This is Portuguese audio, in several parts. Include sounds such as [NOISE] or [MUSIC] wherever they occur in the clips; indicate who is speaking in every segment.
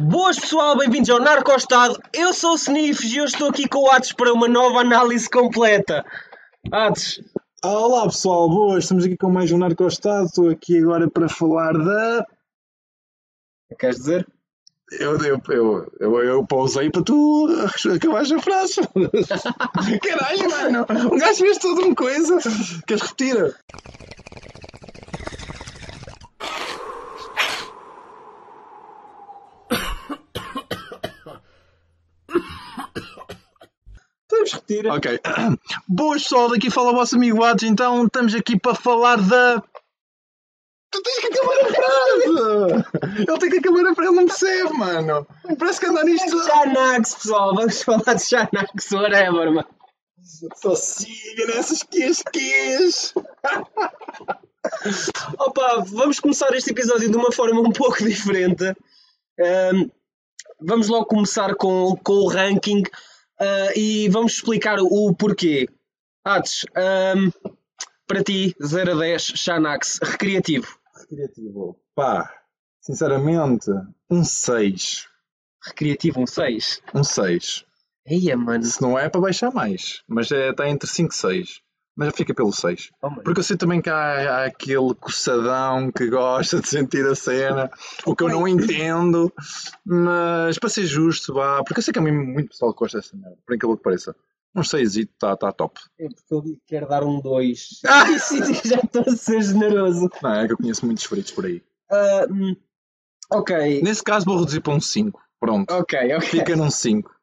Speaker 1: Boas pessoal, bem-vindos ao Narcostado. Eu sou o Sniffs e eu estou aqui com o Atos para uma nova análise completa. Atos,
Speaker 2: Olá pessoal, boas, estamos aqui com mais um Narcostado. Estou aqui agora para falar da.
Speaker 1: queres dizer?
Speaker 2: Eu, eu, eu, eu, eu pausei para tu acabares a frase. [LAUGHS] Caralho, mano, um gajo fez tudo uma coisa. Queres repetir?
Speaker 1: Repetir.
Speaker 2: Ok. [CLEARS THROAT] Boas pessoal, daqui fala o vosso amigo Atos. Então estamos aqui para falar da. Tu tens que acabar a frase! Ele tem que acabar a frase, ele não percebe, mano. Parece que andar nisto.
Speaker 1: Xanax, pessoal, vamos falar de Xanax, whatever, mano.
Speaker 2: Só siga nessas ques-ques. [LAUGHS]
Speaker 1: Opa, vamos começar este episódio de uma forma um pouco diferente. Ahm, vamos logo começar com, com o ranking ah, e vamos explicar o porquê. Atos, ahm, para ti, 0 a 10, Xanax, recreativo.
Speaker 2: Recreativo. Pá, sinceramente, um 6.
Speaker 1: Recreativo, um 6.
Speaker 2: Um 6.
Speaker 1: Eia, mano.
Speaker 2: Se não é para baixar mais, mas é, está entre 5 e 6. Mas fica pelo 6.
Speaker 1: Oh, mano.
Speaker 2: Porque eu sei também que há, há aquele coçadão que gosta de sentir a cena, o que eu não entendo, mas para ser justo, vá, porque eu sei que há mesmo muito pessoal que gosta dessa merda, por aquilo que pareça. Um 6 está tá top.
Speaker 1: É porque eu quero dar um 2.
Speaker 2: Ah! [LAUGHS] [LAUGHS]
Speaker 1: Já estou a ser generoso.
Speaker 2: Não, é que eu conheço muitos feridos por aí.
Speaker 1: Hum, ok,
Speaker 2: Nesse caso vou reduzir para um 5. Pronto.
Speaker 1: ok, ok.
Speaker 2: Fica num 5.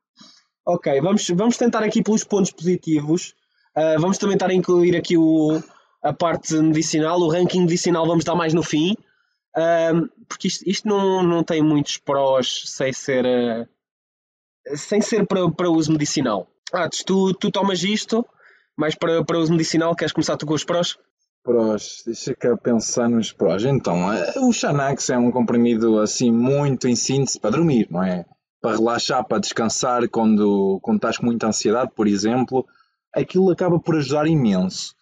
Speaker 1: Ok, vamos, vamos tentar aqui pelos pontos positivos. Ah, vamos também tentar incluir aqui o, a parte medicinal, o ranking medicinal vamos dar mais no fim. Ah, porque isto, isto não, não tem muitos prós sem ser, ah, sem ser para, para uso medicinal. Ah, tu, tu tomas isto, mas para, para uso medicinal, queres começar tu com os prós?
Speaker 2: Prós, deixa cá pensar nos prós. Então, o Xanax é um comprimido assim muito em síntese para dormir, não é? Para relaxar, para descansar quando, quando estás com muita ansiedade, por exemplo, aquilo acaba por ajudar imenso.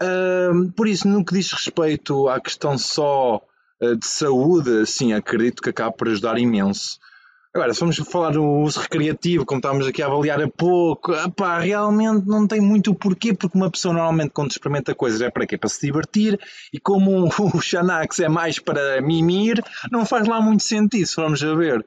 Speaker 2: Ahm, por isso, no que diz respeito à questão só eh, de saúde, sim, acredito que acaba por ajudar imenso. Agora, se vamos falar do uso recreativo, como estávamos aqui a avaliar há pouco, epá, realmente não tem muito o porquê, porque uma pessoa normalmente quando experimenta coisas é para quê? Para se divertir, e como [LAUGHS] o Xanax é mais para mimir, não faz lá muito sentido, se formos a ver.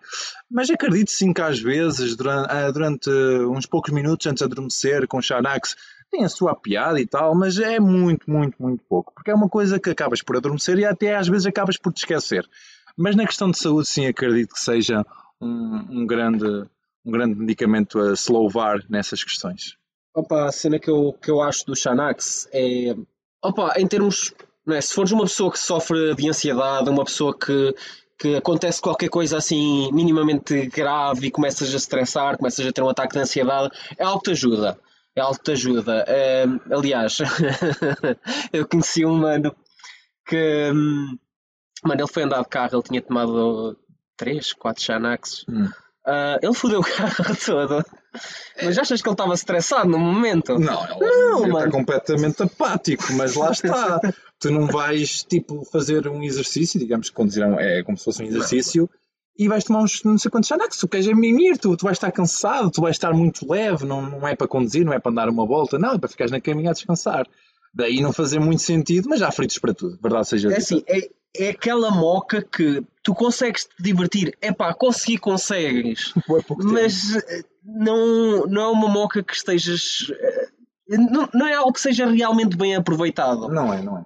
Speaker 2: Mas acredito sim que às vezes, durante, ah, durante uns poucos minutos antes de adormecer com Xanax, tem a sua piada e tal, mas é muito, muito, muito pouco, porque é uma coisa que acabas por adormecer e até às vezes acabas por te esquecer. Mas na questão de saúde, sim, acredito que seja um, um grande, um grande medicamento a se louvar nessas questões.
Speaker 1: Opa, a cena que eu, que eu acho do Xanax é. Opa, em termos. Não é, se fores uma pessoa que sofre de ansiedade, uma pessoa que, que acontece qualquer coisa assim minimamente grave e começas a estressar, começas a ter um ataque de ansiedade, é algo ajuda. É algo ajuda. Aliás, [LAUGHS] eu conheci um mano que. hum, Mano, ele foi andar de carro, ele tinha tomado 3, 4 Xanax.
Speaker 2: Hum.
Speaker 1: Ah, ele fodeu o carro [LAUGHS] todo. Mas achas que ele estava estressado no momento?
Speaker 2: Não,
Speaker 1: Não,
Speaker 2: está completamente apático, mas lá está. [LAUGHS] tu não vais tipo fazer um exercício, digamos que conduzir é é como se fosse um exercício, e vais tomar uns não sei quantos Xanax. Tu queres é mimir, tu, tu vais estar cansado, tu vais estar muito leve, não, não é para conduzir, não é para dar uma volta, não, é para ficares na caminha a descansar. Daí não fazer muito sentido, mas há fritos para tudo, verdade seja
Speaker 1: É
Speaker 2: dita.
Speaker 1: assim, é, é aquela moca que tu consegues te divertir. É pá, conseguir consegues. [LAUGHS] Mas eh, não, não é uma moca que estejas. eh, Não, não é algo que seja realmente bem aproveitado.
Speaker 2: Não é, não é.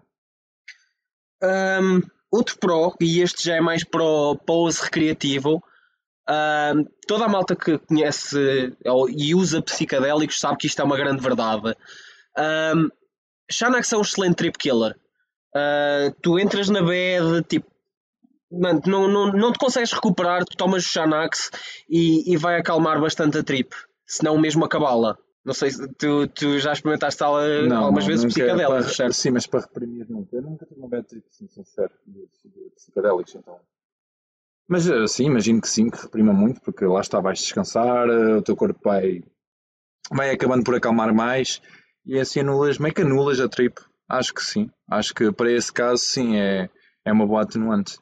Speaker 1: Ahm, outro pró, e este já é mais para o para o uso recreativo, ahm, toda a malta que conhece ou- e usa psicadélicos sabe que isto é uma grande verdade. Um, Xanax é um excelente trip killer. Ah, tu entras na bed, tipo, mano, não, não, não te consegues recuperar, tu tomas o Xanax e, e vai acalmar bastante a trip, se não mesmo acabá-la. Não sei se tu, tu já experimentaste ela algumas vezes
Speaker 2: nunca-
Speaker 1: psicadélicos,
Speaker 2: para-
Speaker 1: certo?
Speaker 2: Sim, mas para reprimir nunca. Eu nunca tive uma bad trip, sim, sincero, de, de psicadélicos, então. Mas eh, sim, imagino que sim, que reprima muito, porque lá está, vais descansar, eh, o teu corpo vai, vai acabando por acalmar mais e assim anulas, meio que anulas a trip. Acho que sim. Acho que para esse caso, sim, é, é uma boa atenuante.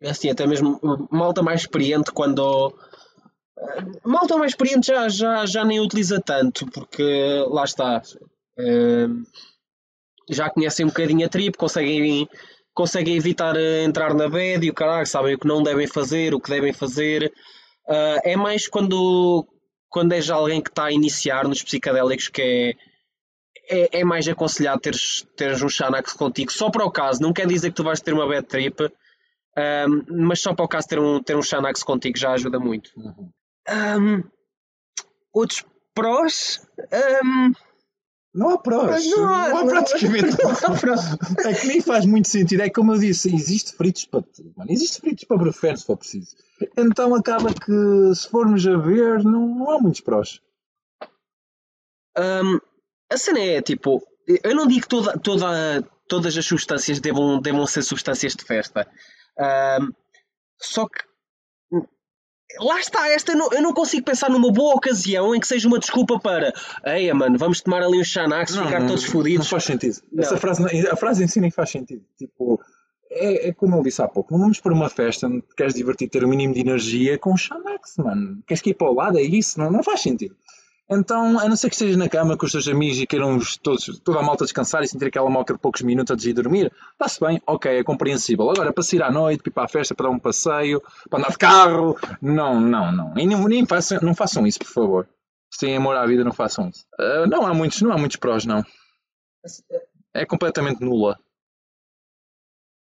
Speaker 1: É assim, até mesmo malta mais experiente quando. Malta mais experiente já, já, já nem utiliza tanto, porque lá está. eh, já conhecem um bocadinho a trip, conseguem, conseguem evitar eh, entrar na bed e o caralho, sabem o que não devem fazer, o que devem fazer. É mais quando, quando és alguém que está a iniciar nos psicadélicos que é, é, é mais aconselhado teres, teres um Xanax contigo, só para o caso, não quer dizer que tu vais ter uma bad trip, ahm, mas só para o caso ter um, ter um Xanax contigo já ajuda muito. Ahm, outros prós? Ahm,
Speaker 2: Não há prós.
Speaker 1: Não
Speaker 2: Não
Speaker 1: há-
Speaker 2: há, praticamente. [LAUGHS]
Speaker 1: não há prós.
Speaker 2: É que nem faz muito sentido. É como eu disse, existe fritos para tudo, mano. Existe fritos para preferir se for preciso. Então acaba que, se formos a ver, não, não há muitos prós.
Speaker 1: Ahm, a cena é tipo, eu não digo que toda, toda, todas as substâncias devam, devam ser substâncias de festa. Ahm, só que lá está, esta eu não, eu não consigo pensar numa boa ocasião em que seja uma desculpa para Eia mano, vamos tomar ali uns Xanax, ficar
Speaker 2: não,
Speaker 1: todos
Speaker 2: Não
Speaker 1: fodidos.
Speaker 2: faz sentido.
Speaker 1: Não.
Speaker 2: Essa frase, não- a frase em si nem faz sentido. Tipo, é, é como eu disse há pouco. Não vamos para uma festa, onde queres divertir, ter o mínimo de energia com Xanax, mano. Queres que ir para o lado? É isso? Não, não faz sentido. Então, a não ser que estejas na cama com os teus amigos e queiram todos, toda a malta descansar e sentir aquela moca de poucos minutos antes de ir dormir, está-se bem, ok, é compreensível. Agora, para sair à noite, para ir para a festa, para dar um passeio, para andar de carro, não, não, não. E nem, nem façam, não façam isso, por favor. Se têm amor à vida, não façam isso. Ah, não há muitos, não há muitos prós, não. É completamente nula.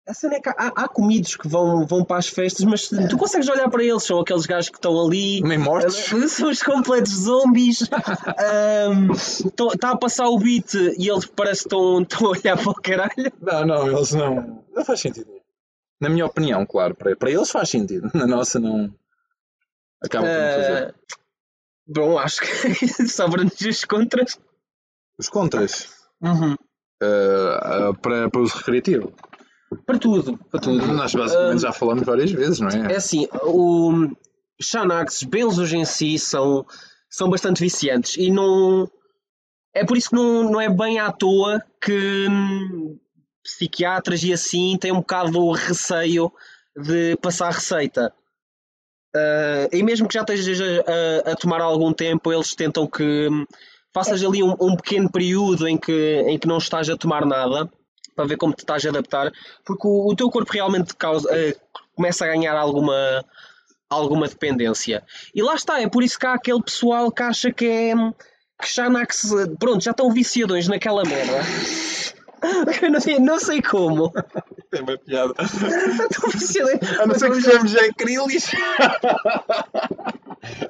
Speaker 1: A cena é que há, há comidos que vão, vão para as festas, mas tu consegues olhar para eles, são aqueles gajos que estão ali.
Speaker 2: Nem mortos.
Speaker 1: São os completos zombies. Está [LAUGHS] a passar o beat e eles parece que estão, estão a olhar para o caralho.
Speaker 2: Não, não, eles não. Não faz sentido. nenhum. Na minha opinião, claro, para, para eles faz sentido. [LAUGHS] Na nossa não. Acaba por não fazer.
Speaker 1: Ah, bom, acho que [LAUGHS] sobram-nos os contras.
Speaker 2: Os contras.
Speaker 1: Uhum.
Speaker 2: ah, ah, para, para uso recreativo.
Speaker 1: Para tudo, para tudo.
Speaker 2: Nós basicamente
Speaker 1: Ah,
Speaker 2: já falamos várias vezes, não
Speaker 1: É
Speaker 2: é?
Speaker 1: assim, o Xanax, benzos em si são, são bastante viciantes e não. É por isso que não, não é bem à toa que hum, psiquiatras e assim têm um bocado o receio de passar receita. Ah, e mesmo que já estejas a, a tomar algum tempo, eles tentam que hum, faças ali um, um pequeno período em que, em que não estás a tomar nada para ver como te estás a adaptar, porque o, o teu corpo realmente causa, eh, começa a ganhar alguma, alguma dependência. E lá está, é por isso que há aquele pessoal que acha que é que Xanax, eh, pronto, já estão viciadões naquela merda. [LAUGHS] Não, sei- não sei como.
Speaker 2: Tem uma piada. A não ser que sejamos já acrílicos.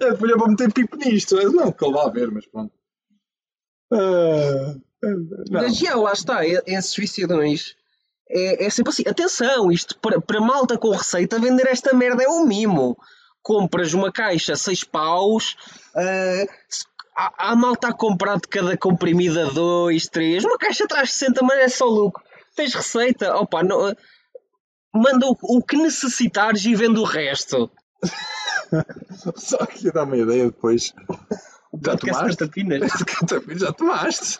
Speaker 2: É, [LAUGHS] eu vou meter pipo nisto. Não, que ele vá a ver, mas pronto. Ah.
Speaker 1: Mas já, lá está, esses viciadões. É, é sempre assim. Atenção, isto para, para malta com receita, vender esta merda é um mimo. Compras uma caixa, 6 paus. se- há, há malta a comprar de cada comprimido a 2, 3. Uma caixa traz 60, mas é só lucro. Tens receita? Opa, não, ah, manda o, o que necessitares e vende o resto. [LAUGHS]
Speaker 2: Só que dar uma ideia depois. [LAUGHS] Já tomaste?
Speaker 1: Catapinas.
Speaker 2: Já tomaste.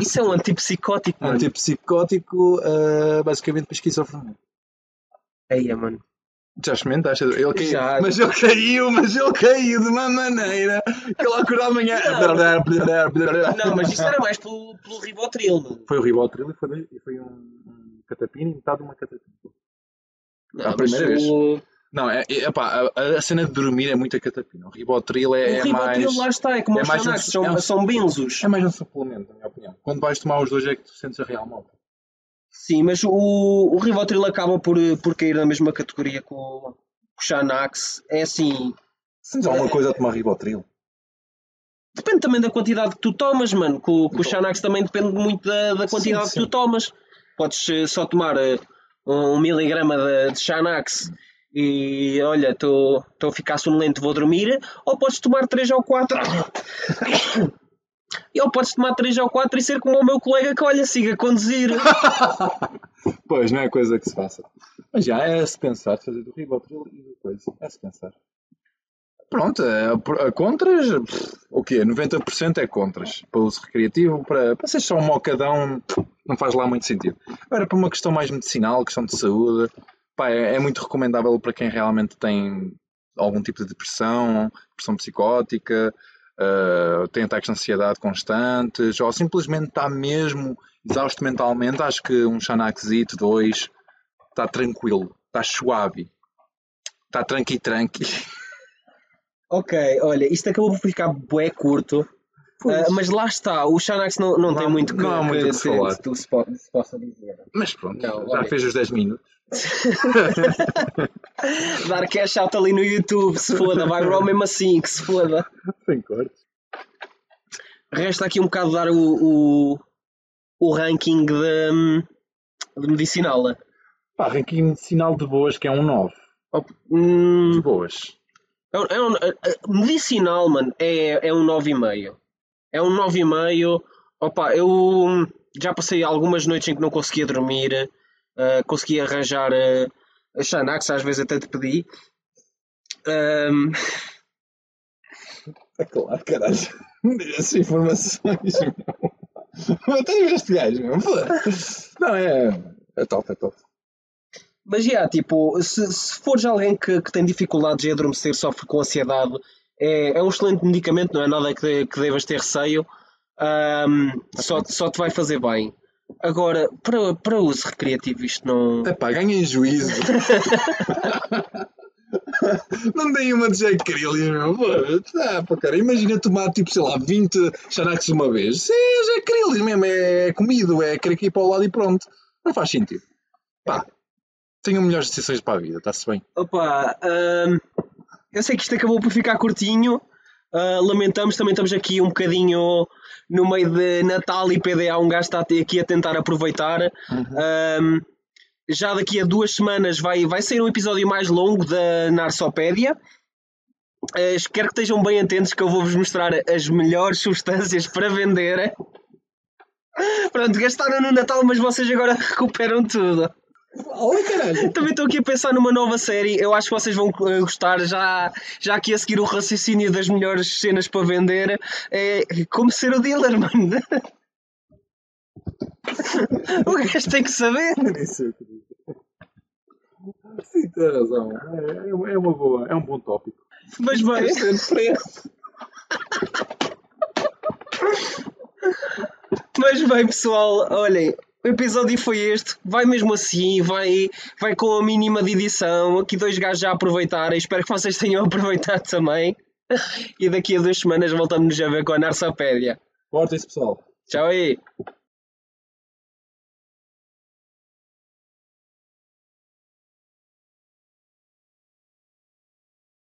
Speaker 1: Isso é um antipsicótico, mano.
Speaker 2: Antipsicótico, ah, basicamente para esquizofrenia.
Speaker 1: Eia, mano.
Speaker 2: Já experimentaste? Ele caiu,
Speaker 1: Já.
Speaker 2: Mas ele caiu, mas ele caiu de uma maneira que ele acordou amanhã.
Speaker 1: Não, mas isso era mais pelo, pelo Ribotril, mano.
Speaker 2: Foi o Ribotril e foi, foi um, um catapina e metade de uma catapina.
Speaker 1: Não,
Speaker 2: A primeira vez.
Speaker 1: O,
Speaker 2: Não, é, é, epá, a, a cena de dormir é muita catapina. O Ribotril é,
Speaker 1: o
Speaker 2: é
Speaker 1: Ribotril
Speaker 2: mais.
Speaker 1: lá está, é como
Speaker 2: é
Speaker 1: os
Speaker 2: mais um-
Speaker 1: são,
Speaker 2: é um-
Speaker 1: são benzos.
Speaker 2: É mais um suplemento, na minha opinião. Quando vais tomar os dois é que tu sentes a real malta.
Speaker 1: Sim, mas o, o Rivotril acaba por, por cair na mesma categoria que o, Xanax. É assim,
Speaker 2: Sentes alguma coisa a tomar Ribotril?
Speaker 1: depende também da quantidade que tu tomas, mano. O, que o Xanax também depende muito da, da quantidade
Speaker 2: Sim,
Speaker 1: que tu
Speaker 2: sim.
Speaker 1: tomas. Podes eh, só tomar eh, um miligrama de, de Xanax e olha, estou a ficar sonolento, vou dormir. Ou podes tomar 3 ou 4. E [COUGHS] ou podes tomar 3 ou 4 e ser como o meu colega que, olha, siga a conduzir. [LAUGHS]
Speaker 2: Pois, não é coisa que se faça. Mas já é se pensar, fazer do Ribotril e do coisa. É se pensar. Pronto, é, a, a contras, o quê? 90% é contras. Para uso recreativo, para, para ser só um mocadão, não faz lá muito sentido. Agora, para uma questão mais medicinal, questão de saúde, Pá, é, é muito recomendável para quem realmente tem algum tipo de depressão, depressão psicótica, uh, tem ataques de ansiedade constantes, ou simplesmente está mesmo exausto mentalmente. Acho que um Xanaxito 2 está tranquilo, está suave, está tranqui-tranqui.
Speaker 1: Ok, olha, isto acabou por ficar bué curto. Uh, mas lá está, o Xanax não, não, não tem muito
Speaker 2: que, não há muito que, que se,
Speaker 1: se, se, possa dizer.
Speaker 2: Mas pronto, não, já olha. fez os 10 minutos. [LAUGHS]
Speaker 1: Dar cash out ali no YouTube, se foda, vai grow mesmo assim, que se foda.
Speaker 2: Sem cortes.
Speaker 1: Resta aqui um bocado dar o, o, o ranking de, de medicinal.
Speaker 2: Pá, ranking medicinal de boas que é um 9.
Speaker 1: hum,
Speaker 2: de boas.
Speaker 1: É, é um, é, medicinal, mano, é, é um 9,5. É um 9,5. Opa, eu já passei algumas noites em que não conseguia dormir. Uh, consegui arranjar uh, a Xanax, às vezes até te pedi. Um... [LAUGHS]
Speaker 2: É claro, caralho. Essas informações, meu. Até este gajo, meu. Não, é. É top, é top.
Speaker 1: Mas, já, yeah, tipo, se, se fores alguém que, que tem dificuldades em adormecer, sofre com ansiedade, é, é um excelente medicamento, não é nada que, que devas ter receio. Um, só, só te vai fazer bem. Agora, para, para uso recreativo, isto não.
Speaker 2: É pá, ganhem juízo. [LAUGHS] não deem uma de Jack Crillis, meu. Ah, pá, cara, imagina tomar tipo, sei lá, 20 Xanax uma vez. É Jack Crillis mesmo, é comido, é querer ir para o lado e pronto. Não faz sentido. Pá, tenham melhores decisões para a vida, está-se bem.
Speaker 1: Opa, hum, eu sei que isto acabou por ficar curtinho. Uh, lamentamos, também estamos aqui um bocadinho no meio de Natal e PDA. Um gajo está aqui a tentar aproveitar. Uhum. Um, já daqui a duas semanas vai, vai sair um episódio mais longo da Narsopédia. Uh, quero que estejam bem atentos que eu vou-vos mostrar as melhores substâncias [LAUGHS] para vender. Pronto, gastaram no Natal, mas vocês agora [LAUGHS] recuperam tudo.
Speaker 2: Oi, caralho.
Speaker 1: Também estou aqui a pensar numa nova série. Eu acho que vocês vão eh, gostar. Já, já aqui a seguir o raciocínio das melhores cenas para vender. É como ser o dealer, [LAUGHS] mano. o gajo tem que saber.
Speaker 2: Sim, tem razão. É, é, uma boa, é um bom tópico.
Speaker 1: Mas bem. Mas bem, pessoal, olhem, o episódio foi este, vai mesmo assim, vai, vai com a mínima de edição. Aqui dois gajos já aproveitaram, espero que vocês tenham [LAUGHS] aproveitado também. E daqui a duas semanas voltamos a ver com a Narsapédia.
Speaker 2: Portem-se, pessoal.
Speaker 1: Tchau aí.